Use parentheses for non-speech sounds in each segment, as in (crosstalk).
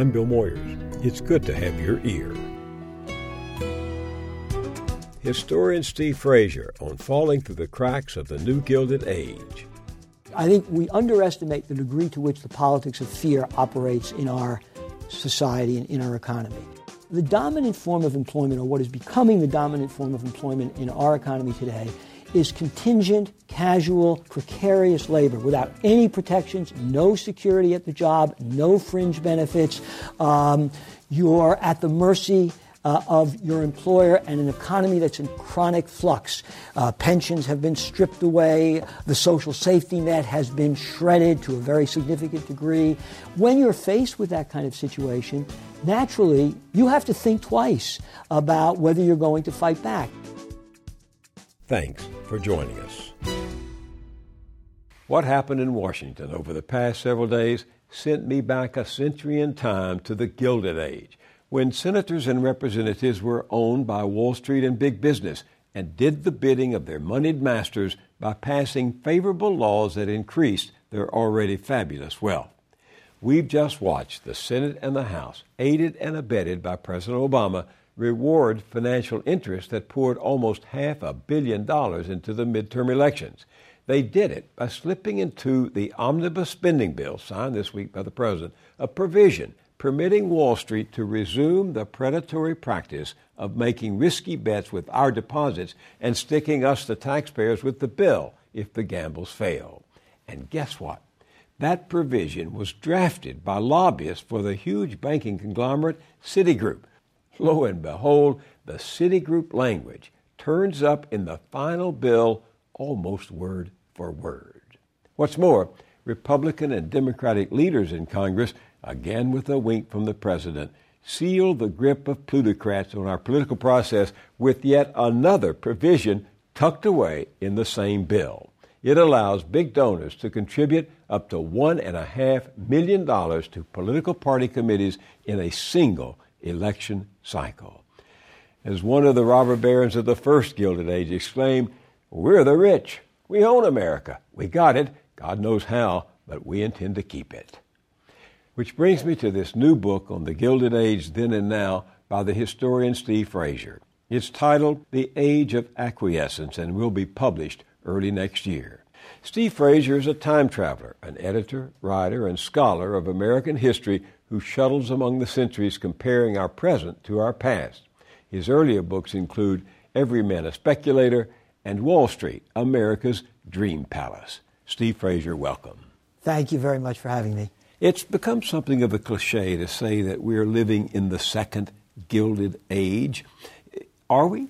I'm Bill Moyers. It's good to have your ear. Historian Steve Fraser on falling through the cracks of the new Gilded Age. I think we underestimate the degree to which the politics of fear operates in our society and in our economy. The dominant form of employment, or what is becoming the dominant form of employment in our economy today, is contingent, casual, precarious labor without any protections, no security at the job, no fringe benefits. Um, you're at the mercy uh, of your employer and an economy that's in chronic flux. Uh, pensions have been stripped away. The social safety net has been shredded to a very significant degree. When you're faced with that kind of situation, naturally, you have to think twice about whether you're going to fight back. Thanks for joining us. What happened in Washington over the past several days sent me back a century in time to the Gilded Age when senators and representatives were owned by Wall Street and big business and did the bidding of their moneyed masters by passing favorable laws that increased their already fabulous wealth. We've just watched the Senate and the House, aided and abetted by President Obama, reward financial interests that poured almost half a billion dollars into the midterm elections. They did it by slipping into the omnibus spending bill signed this week by the president a provision permitting Wall Street to resume the predatory practice of making risky bets with our deposits and sticking us, the taxpayers, with the bill if the gambles fail. And guess what? That provision was drafted by lobbyists for the huge banking conglomerate Citigroup. Lo and behold, the Citigroup language turns up in the final bill almost word for word. What's more, Republican and Democratic leaders in Congress again with a wink from the President, seal the grip of plutocrats on our political process with yet another provision tucked away in the same bill. It allows big donors to contribute up to $1.5 million to political party committees in a single election cycle. As one of the robber barons of the first Gilded Age exclaimed, We're the rich. We own America. We got it. God knows how, but we intend to keep it. Which brings me to this new book on the Gilded Age then and now by the historian Steve Fraser. It's titled The Age of Acquiescence and will be published early next year. Steve Fraser is a time traveler, an editor, writer, and scholar of American history who shuttles among the centuries comparing our present to our past. His earlier books include Every Man a Speculator and Wall Street, America's Dream Palace. Steve Fraser, welcome. Thank you very much for having me. It's become something of a cliche to say that we're living in the second Gilded Age. Are we?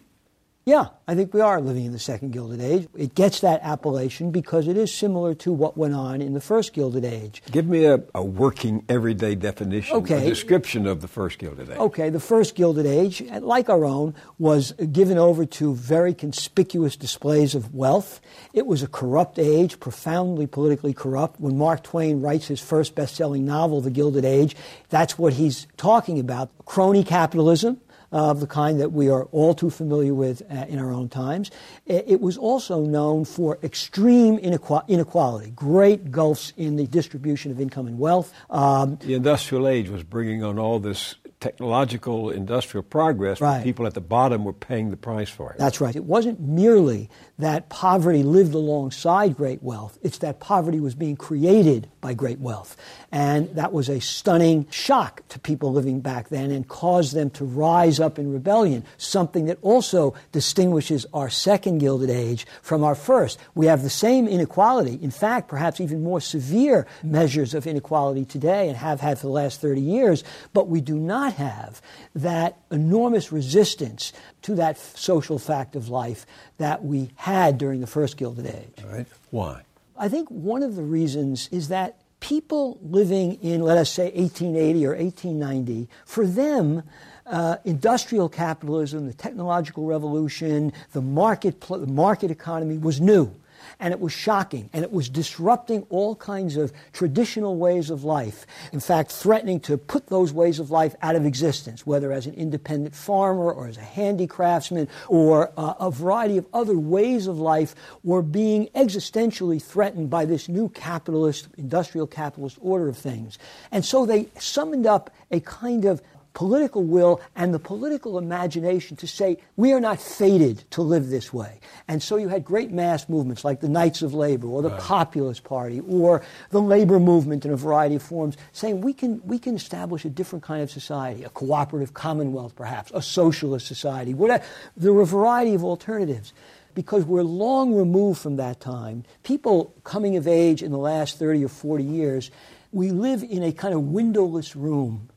Yeah, I think we are living in the second Gilded Age. It gets that appellation because it is similar to what went on in the first Gilded Age. Give me a, a working, everyday definition, okay. a description of the first Gilded Age. Okay, the first Gilded Age, like our own, was given over to very conspicuous displays of wealth. It was a corrupt age, profoundly politically corrupt. When Mark Twain writes his first best selling novel, The Gilded Age, that's what he's talking about crony capitalism of the kind that we are all too familiar with uh, in our own times. It was also known for extreme inequality, great gulfs in the distribution of income and wealth. Um, the industrial age was bringing on all this technological industrial progress, right. people at the bottom were paying the price for it. That's right. It wasn't merely that poverty lived alongside great wealth, it's that poverty was being created by great wealth. And that was a stunning shock to people living back then and caused them to rise up in rebellion, something that also distinguishes our second Gilded Age from our first. We have the same inequality, in fact, perhaps even more severe measures of inequality today and have had for the last 30 years, but we do not have that enormous resistance to that social fact of life that we had during the first Gilded Age. All right. Why? I think one of the reasons is that people living in, let us say, 1880 or 1890, for them, uh, industrial capitalism, the technological revolution, the market, pl- the market economy was new. And it was shocking, and it was disrupting all kinds of traditional ways of life. In fact, threatening to put those ways of life out of existence, whether as an independent farmer or as a handicraftsman or uh, a variety of other ways of life were being existentially threatened by this new capitalist, industrial capitalist order of things. And so they summoned up a kind of political will and the political imagination to say, we are not fated to live this way. And so you had great mass movements like the Knights of Labor or the right. Populist Party or the labor movement in a variety of forms saying we can, we can establish a different kind of society, a cooperative commonwealth perhaps, a socialist society. Whatever. There were a variety of alternatives because we're long removed from that time. People coming of age in the last 30 or 40 years, we live in a kind of windowless room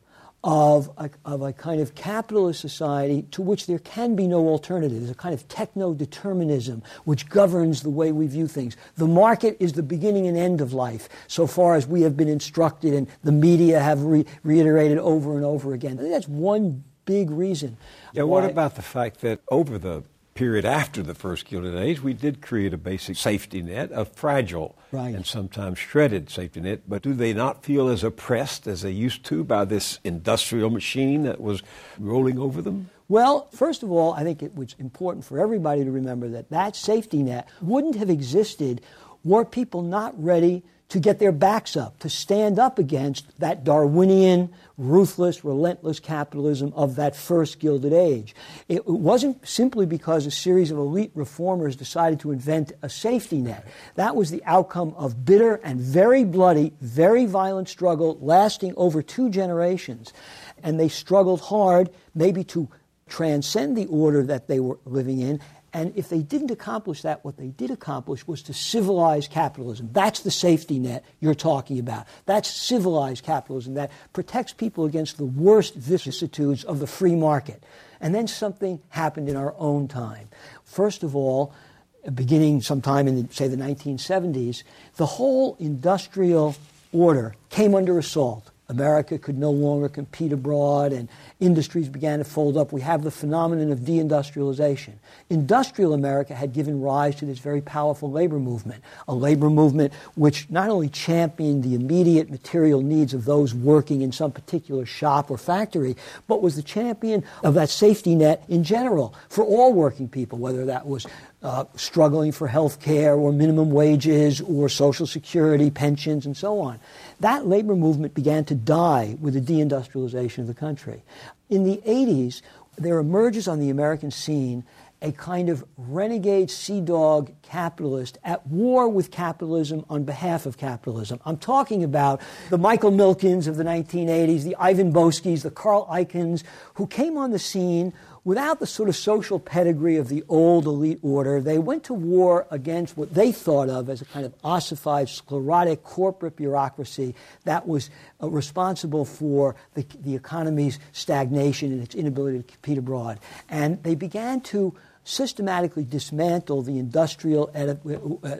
of a, of a kind of capitalist society to which there can be no alternative. There's a kind of techno determinism which governs the way we view things. The market is the beginning and end of life, so far as we have been instructed and the media have re- reiterated over and over again. I think that's one big reason. Yeah, what about the fact that over the period after the first Gilded Age, we did create a basic safety net, a fragile right. and sometimes shredded safety net. But do they not feel as oppressed as they used to by this industrial machine that was rolling over them? Well, first of all, I think it was important for everybody to remember that that safety net wouldn't have existed were people not ready to get their backs up, to stand up against that Darwinian, ruthless, relentless capitalism of that first Gilded Age. It wasn't simply because a series of elite reformers decided to invent a safety net. That was the outcome of bitter and very bloody, very violent struggle lasting over two generations. And they struggled hard, maybe to transcend the order that they were living in and if they didn't accomplish that, what they did accomplish was to civilize capitalism. That's the safety net you're talking about. That's civilized capitalism that protects people against the worst vicissitudes of the free market. And then something happened in our own time. First of all, beginning sometime in, the, say, the 1970s, the whole industrial order came under assault. America could no longer compete abroad and industries began to fold up. We have the phenomenon of deindustrialization. Industrial America had given rise to this very powerful labor movement, a labor movement which not only championed the immediate material needs of those working in some particular shop or factory, but was the champion of that safety net in general for all working people, whether that was uh, struggling for health care or minimum wages or Social Security, pensions, and so on. That labor movement began to die with the deindustrialization of the country. In the 80s, there emerges on the American scene a kind of renegade sea dog capitalist at war with capitalism on behalf of capitalism. I'm talking about the Michael Milkens of the 1980s, the Ivan Boeskys, the Carl Icahns, who came on the scene without the sort of social pedigree of the old elite order, they went to war against what they thought of as a kind of ossified, sclerotic corporate bureaucracy that was uh, responsible for the, the economy's stagnation and its inability to compete abroad. And they began to systematically dismantle the industrial, uh,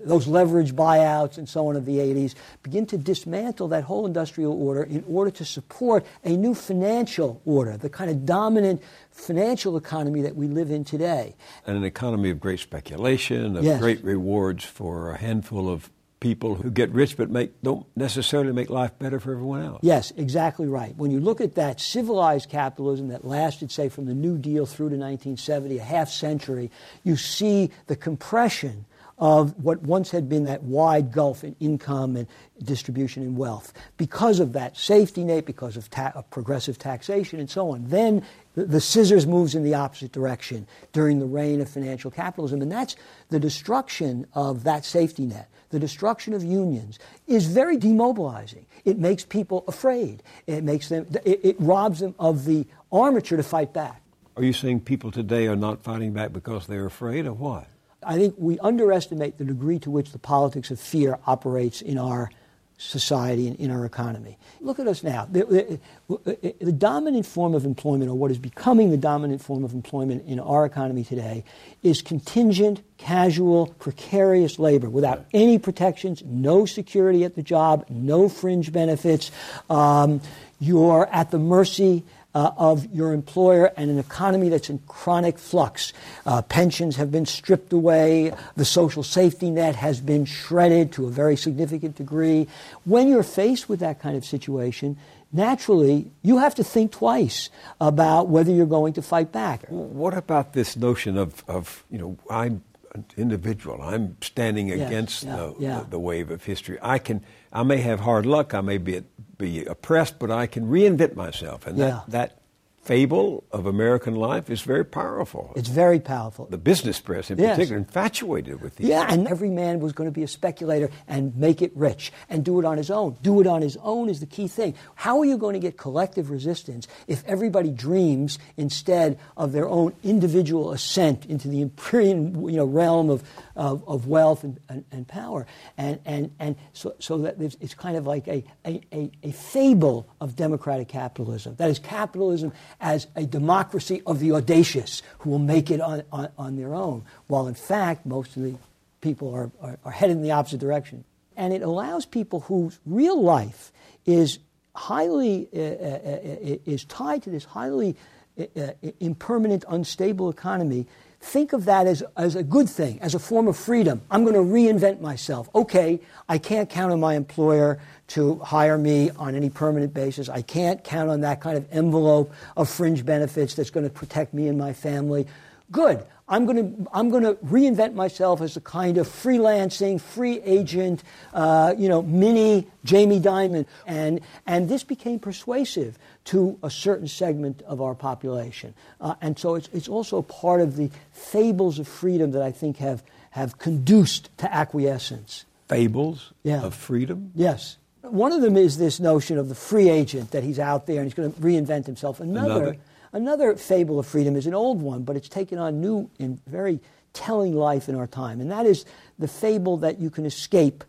those leverage buyouts and so on of the 80s, begin to dismantle that whole industrial order in order to support a new financial order, the kind of dominant financial economy that we live in today. And an economy of great speculation, of yes. great rewards for a handful of people who get rich but make, don't necessarily make life better for everyone else. Yes, exactly right. When you look at that civilized capitalism that lasted, say, from the New Deal through to 1970, a half century, you see the compression of what once had been that wide gulf in income and distribution and wealth. Because of that safety net, because of, ta- of progressive taxation and so on, then the, the scissors moves in the opposite direction during the reign of financial capitalism. And that's the destruction of that safety net the destruction of unions is very demobilizing. It makes people afraid. It makes them, it, it, robs them of the armature to fight back. Are you saying people today are not fighting back because they're afraid, or what? I think we underestimate the degree to which the politics of fear operates in our society and in our economy. Look at us now. The, the, the, dominant form of employment, or what is becoming the dominant form of employment in our economy today, is contingent, casual, precarious labor without any protections, no security at the job, no fringe benefits. Um, you're at the mercy uh, of your employer and an economy that's in chronic flux. Uh, pensions have been stripped away, the social safety net has been shredded to a very significant degree. When you're faced with that kind of situation, naturally, you have to think twice about whether you're going to fight back. What about this notion of, of you know, I'm an individual. I'm standing yes, against yeah, the, yeah. the, the, wave of history. I can, I may have hard luck. I may be, be oppressed, but I can reinvent myself. And yeah. that, that fable of American life is very powerful. It's very powerful. The business press, in yes. particular, infatuated with these. Yeah, and every man was going to be a speculator and make it rich and do it on his own. Do it on his own is the key thing. How are you going to get collective resistance if everybody dreams instead of their own individual ascent into the empyrean you know, realm of, of, of wealth and, and, and, power? And, and, and so, so that it's kind of like a, a, a, a fable of democratic capitalism. That is, capitalism as a democracy of the audacious who will make it on, on, on their own, while in fact most of the people are, are, are headed in the opposite direction. And it allows people whose real life is highly uh, uh, uh is tied to this highly uh, uh, impermanent, unstable economy think of that as, as a good thing, as a form of freedom. I'm going to reinvent myself. Okay, I can't count on my employer to hire me on any permanent basis. I can't count on that kind of envelope of fringe benefits that's going to protect me and my family. Good. I'm going to I'm going to reinvent myself as a kind of freelancing, free agent, uh, you know, mini Jamie Dimon, and and this became persuasive to a certain segment of our population, uh, and so it's it's also part of the fables of freedom that I think have have conduced to acquiescence. Fables yeah. of freedom. Yes. One of them is this notion of the free agent that he's out there and he's going to reinvent himself. Another. Another Another fable of freedom is an old one, but it's taken on new and very telling life in our time, and that is the fable that you can escape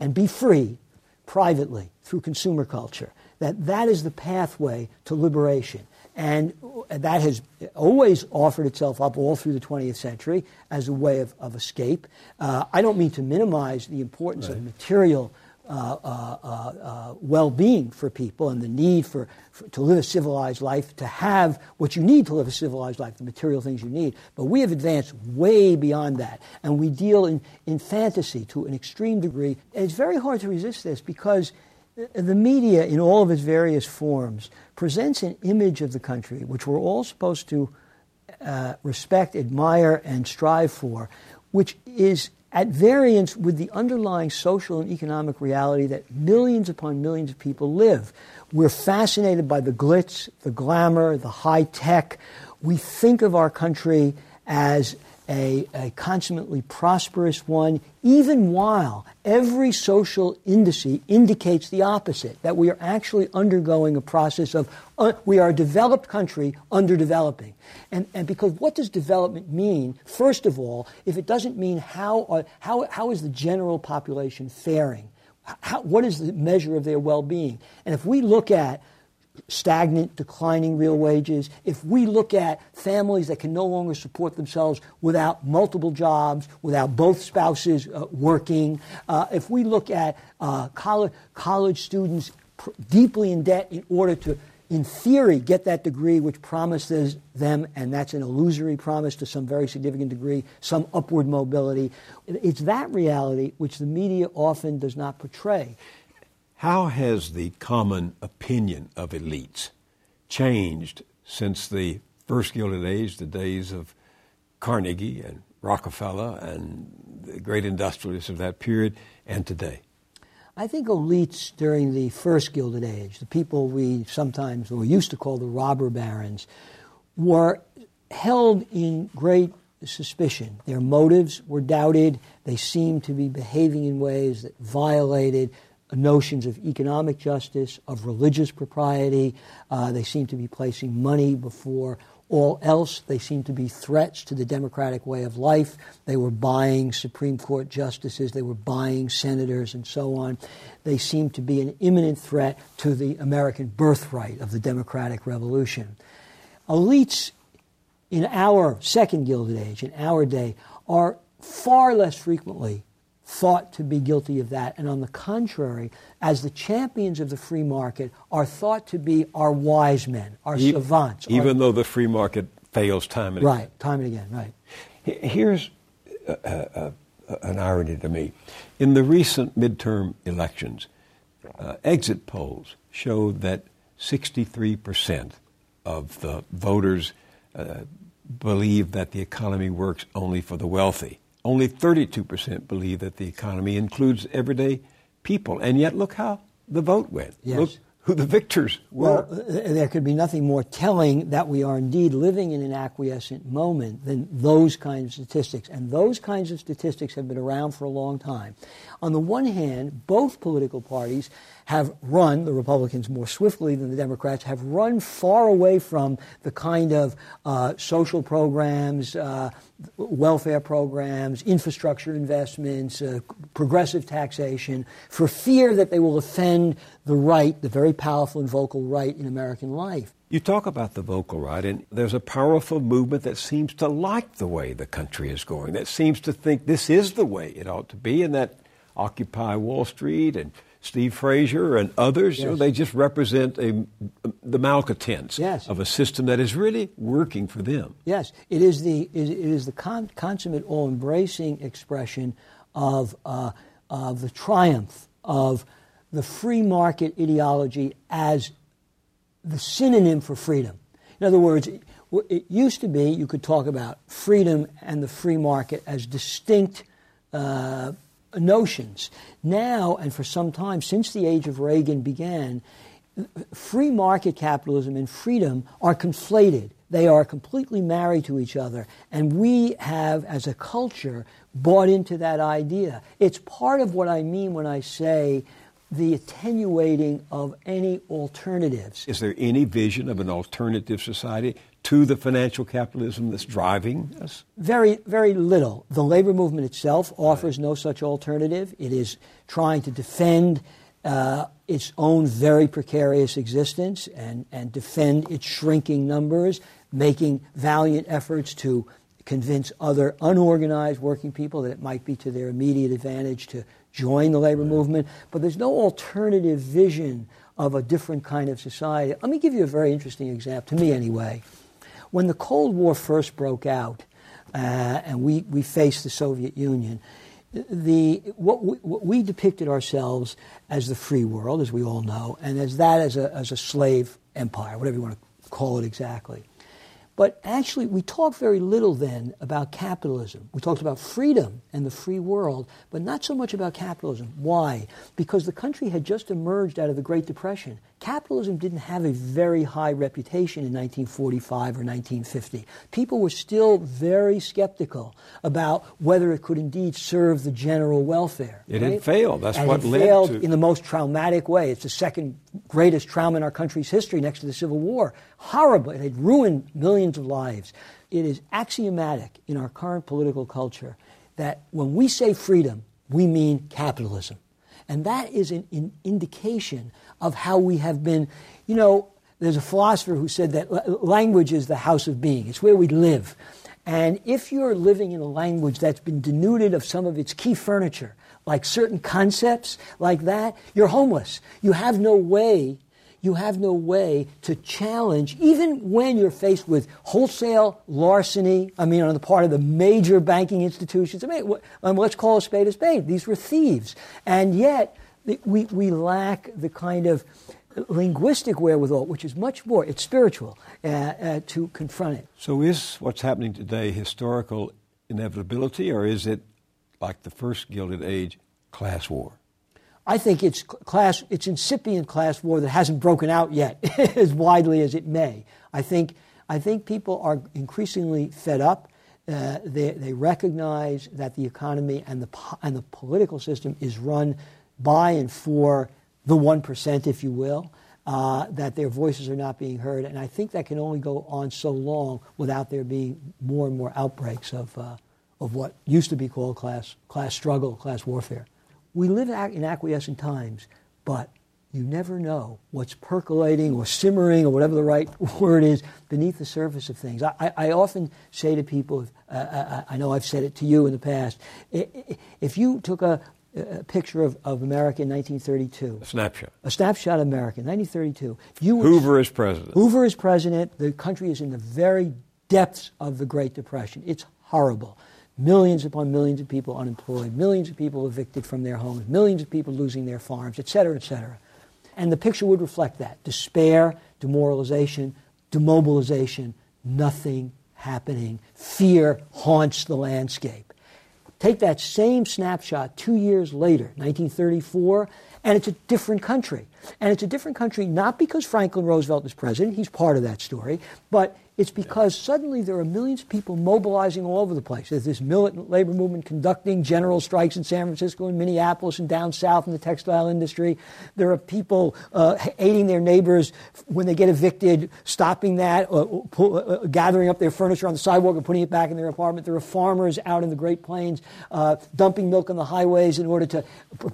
and be free privately through consumer culture. That that is the pathway to liberation. And that has always offered itself up all through the 20th century as a way of, of escape. Uh, I don't mean to minimize the importance right. of material uh, uh, uh, well-being for people and the need for, for, to live a civilized life, to have what you need to live a civilized life, the material things you need. But we have advanced way beyond that, and we deal in, in fantasy to an extreme degree. And it's very hard to resist this because the media, in all of its various forms, presents an image of the country which we're all supposed to uh, respect, admire, and strive for, which is at variance with the underlying social and economic reality that millions upon millions of people live. We're fascinated by the glitz, the glamour, the high tech. We think of our country as a, a consummately prosperous one, even while every social indice indicates the opposite, that we are actually undergoing a process of, uh, we are a developed country underdeveloping. And, and because what does development mean, first of all, if it doesn't mean how, uh, how, how is the general population faring? How, what is the measure of their well being? And if we look at stagnant, declining real wages, if we look at families that can no longer support themselves without multiple jobs, without both spouses uh, working, uh, if we look at uh, college, college students pr- deeply in debt in order to, in theory, get that degree which promises them, and that's an illusory promise to some very significant degree, some upward mobility. It's that reality which the media often does not portray. How has the common opinion of elites changed since the first Gilded Age, the days of Carnegie and Rockefeller and the great industrialists of that period, and today? I think elites during the first Gilded Age, the people we sometimes or used to call the robber barons, were held in great suspicion. Their motives were doubted. They seemed to be behaving in ways that violated notions of economic justice, of religious propriety. Uh, they seem to be placing money before all else. They seem to be threats to the democratic way of life. They were buying Supreme Court justices, they were buying senators, and so on. They seem to be an imminent threat to the American birthright of the democratic revolution. Elites in our second Gilded Age, in our day, are far less frequently thought to be guilty of that. And on the contrary, as the champions of the free market, are thought to be our wise men, our e- savants. Even our, though the free market fails time and right, again. Right, time and again, right. Here's a, a, an irony to me. In the recent midterm elections, uh, exit polls showed that 63% of the voters uh, believe that the economy works only for the wealthy. Only 32% believe that the economy includes everyday people. And yet, look how the vote went. Yes. Look who the victors were. Well, there could be nothing more telling that we are indeed living in an acquiescent moment than those kinds of statistics. And those kinds of statistics have been around for a long time. On the one hand, both political parties have run, the Republicans more swiftly than the Democrats, have run far away from the kind of uh, social programs, uh, welfare programs, infrastructure investments, uh, progressive taxation, for fear that they will offend the right, the very powerful and vocal right in American life. You talk about the vocal right, and there's a powerful movement that seems to like the way the country is going, that seems to think this is the way it ought to be, and that Occupy Wall Street and Steve Fraser and others, yes. you know, they just represent a, the malcontents yes. of a system that is really working for them. Yes, it is the, it is the con- consummate, all embracing expression of, uh, of the triumph of the free market ideology as the synonym for freedom. In other words, it used to be you could talk about freedom and the free market as distinct uh, notions. Now, and for some time, since the age of Reagan began, free market capitalism and freedom are conflated. They are completely married to each other. And we have, as a culture, bought into that idea. It's part of what I mean when I say the attenuating of any alternatives. Is there any vision of an alternative society to the financial capitalism that's driving us? Very, very little. The labor movement itself offers no such alternative. It is trying to defend uh, its own very precarious existence and, and defend its shrinking numbers, making valiant efforts to convince other unorganized working people that it might be to their immediate advantage to join the labor movement, but there's no alternative vision of a different kind of society. Let me give you a very interesting example, to me anyway. When the Cold War first broke out uh, and we, we faced the Soviet Union, the, what, we, what we depicted ourselves as the free world, as we all know, and as that as a, as a slave empire, whatever you want to call it exactly. But actually, we talked very little then about capitalism. We talked about freedom and the free world, but not so much about capitalism. Why? Because the country had just emerged out of the Great Depression capitalism didn't have a very high reputation in 1945 or 1950. People were still very skeptical about whether it could indeed serve the general welfare. It right? had failed. That's and what it led failed to in the most traumatic way. It's the second greatest trauma in our country's history next to the Civil War. Horribly. It had ruined millions of lives. It is axiomatic in our current political culture that when we say freedom, we mean capitalism. And that is an, an indication of how we have been, you know, there's a philosopher who said that language is the house of being, it's where we live. And if you're living in a language that's been denuded of some of its key furniture, like certain concepts like that, you're homeless. You have no way, you have no way to challenge, even when you're faced with wholesale larceny, I mean, on the part of the major banking institutions. I mean, um, let's call a spade a spade. These were thieves. And yet, we, we lack the kind of linguistic wherewithal, which is much more, it's spiritual, uh, uh, to confront it. So is what's happening today historical inevitability, or is it, like the first Gilded Age, class war? I think it's class, it's incipient class war that hasn't broken out yet, (laughs) as widely as it may. I think, I think people are increasingly fed up. Uh, they, they recognize that the economy and the, and the political system is run by and for the 1%, if you will, uh, that their voices are not being heard. And I think that can only go on so long without there being more and more outbreaks of, uh, of what used to be called class, class struggle, class warfare. We live in acquiescent times, but you never know what's percolating or simmering or whatever the right (laughs) word is beneath the surface of things. I, I often say to people, uh, uh, I, I, know I've said it to you in the past, if you took a, a picture of, of America in 1932, a snapshot, a snapshot of America in 1932, you would, Hoover is president. Hoover is president. The country is in the very depths of the Great Depression. It's horrible. Millions upon millions of people unemployed, millions of people evicted from their homes, millions of people losing their farms, et cetera, et cetera. And the picture would reflect that despair, demoralization, demobilization, nothing happening. Fear haunts the landscape. Take that same snapshot two years later, 1934, and it's a different country. And it's a different country not because Franklin Roosevelt is president, he's part of that story, but it's because suddenly there are millions of people mobilizing all over the place. There's this militant labor movement conducting general strikes in San Francisco and Minneapolis and down south in the textile industry. There are people uh, aiding their neighbors when they get evicted, stopping that, uh, pull, uh, uh, gathering up their furniture on the sidewalk and putting it back in their apartment. There are farmers out in the Great Plains uh, dumping milk on the highways in order to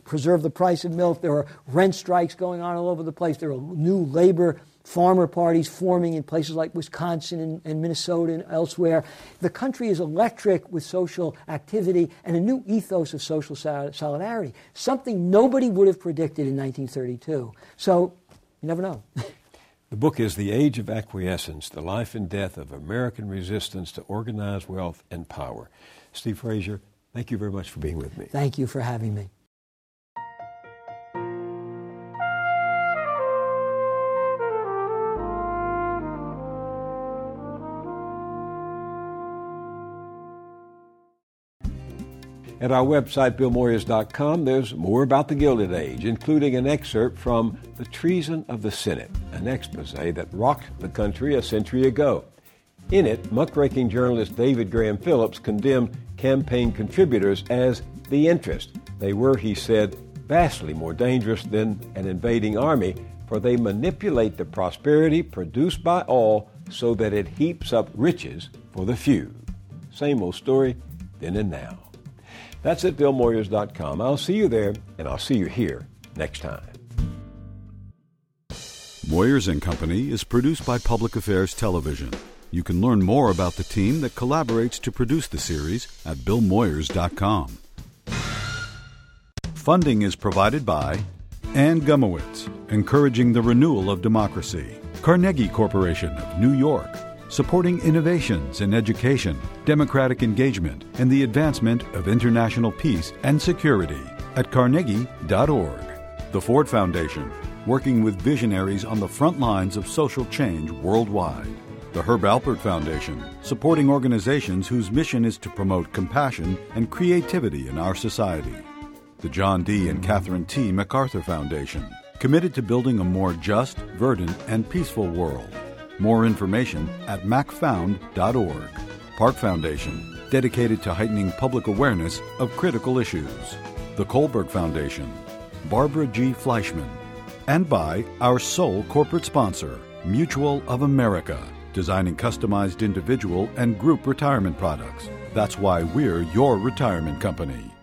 preserve the price of milk. There are rent strikes going on all over the place. There are new labor farmer parties forming in places like Wisconsin and, and, Minnesota and elsewhere. The country is electric with social activity and a new ethos of social solidarity, something nobody would have predicted in 1932. So you never know. (laughs) the book is The Age of Acquiescence The Life and Death of American Resistance to Organized Wealth and Power. Steve Fraser, thank you very much for being with me. Thank you for having me. At our website, billmoyers.com, there's more about the Gilded Age, including an excerpt from The Treason of the Senate, an expose that rocked the country a century ago. In it, muckraking journalist David Graham Phillips condemned campaign contributors as the interest. They were, he said, vastly more dangerous than an invading army, for they manipulate the prosperity produced by all so that it heaps up riches for the few. Same old story, then and now. That's at BillMoyers.com. I'll see you there, and I'll see you here next time. Moyers and Company is produced by Public Affairs Television. You can learn more about the team that collaborates to produce the series at BillMoyers.com. Funding is provided by Anne Gumowitz, encouraging the renewal of democracy, Carnegie Corporation of New York, supporting innovations in education, democratic engagement, and the advancement of international peace and security at carnegie.org. The Ford Foundation, working with visionaries on the front lines of social change worldwide. The Herb Alpert Foundation, supporting organizations whose mission is to promote compassion and creativity in our society. The John D. and Catherine T. MacArthur Foundation, committed to building a more just, verdant, and peaceful world. More information at macfound.org. Park Foundation, dedicated to heightening public awareness of critical issues. The Kohlberg Foundation, Barbara G. Fleischman, and by our sole corporate sponsor, Mutual of America, designing customized individual and group retirement products. That's why we're your retirement company.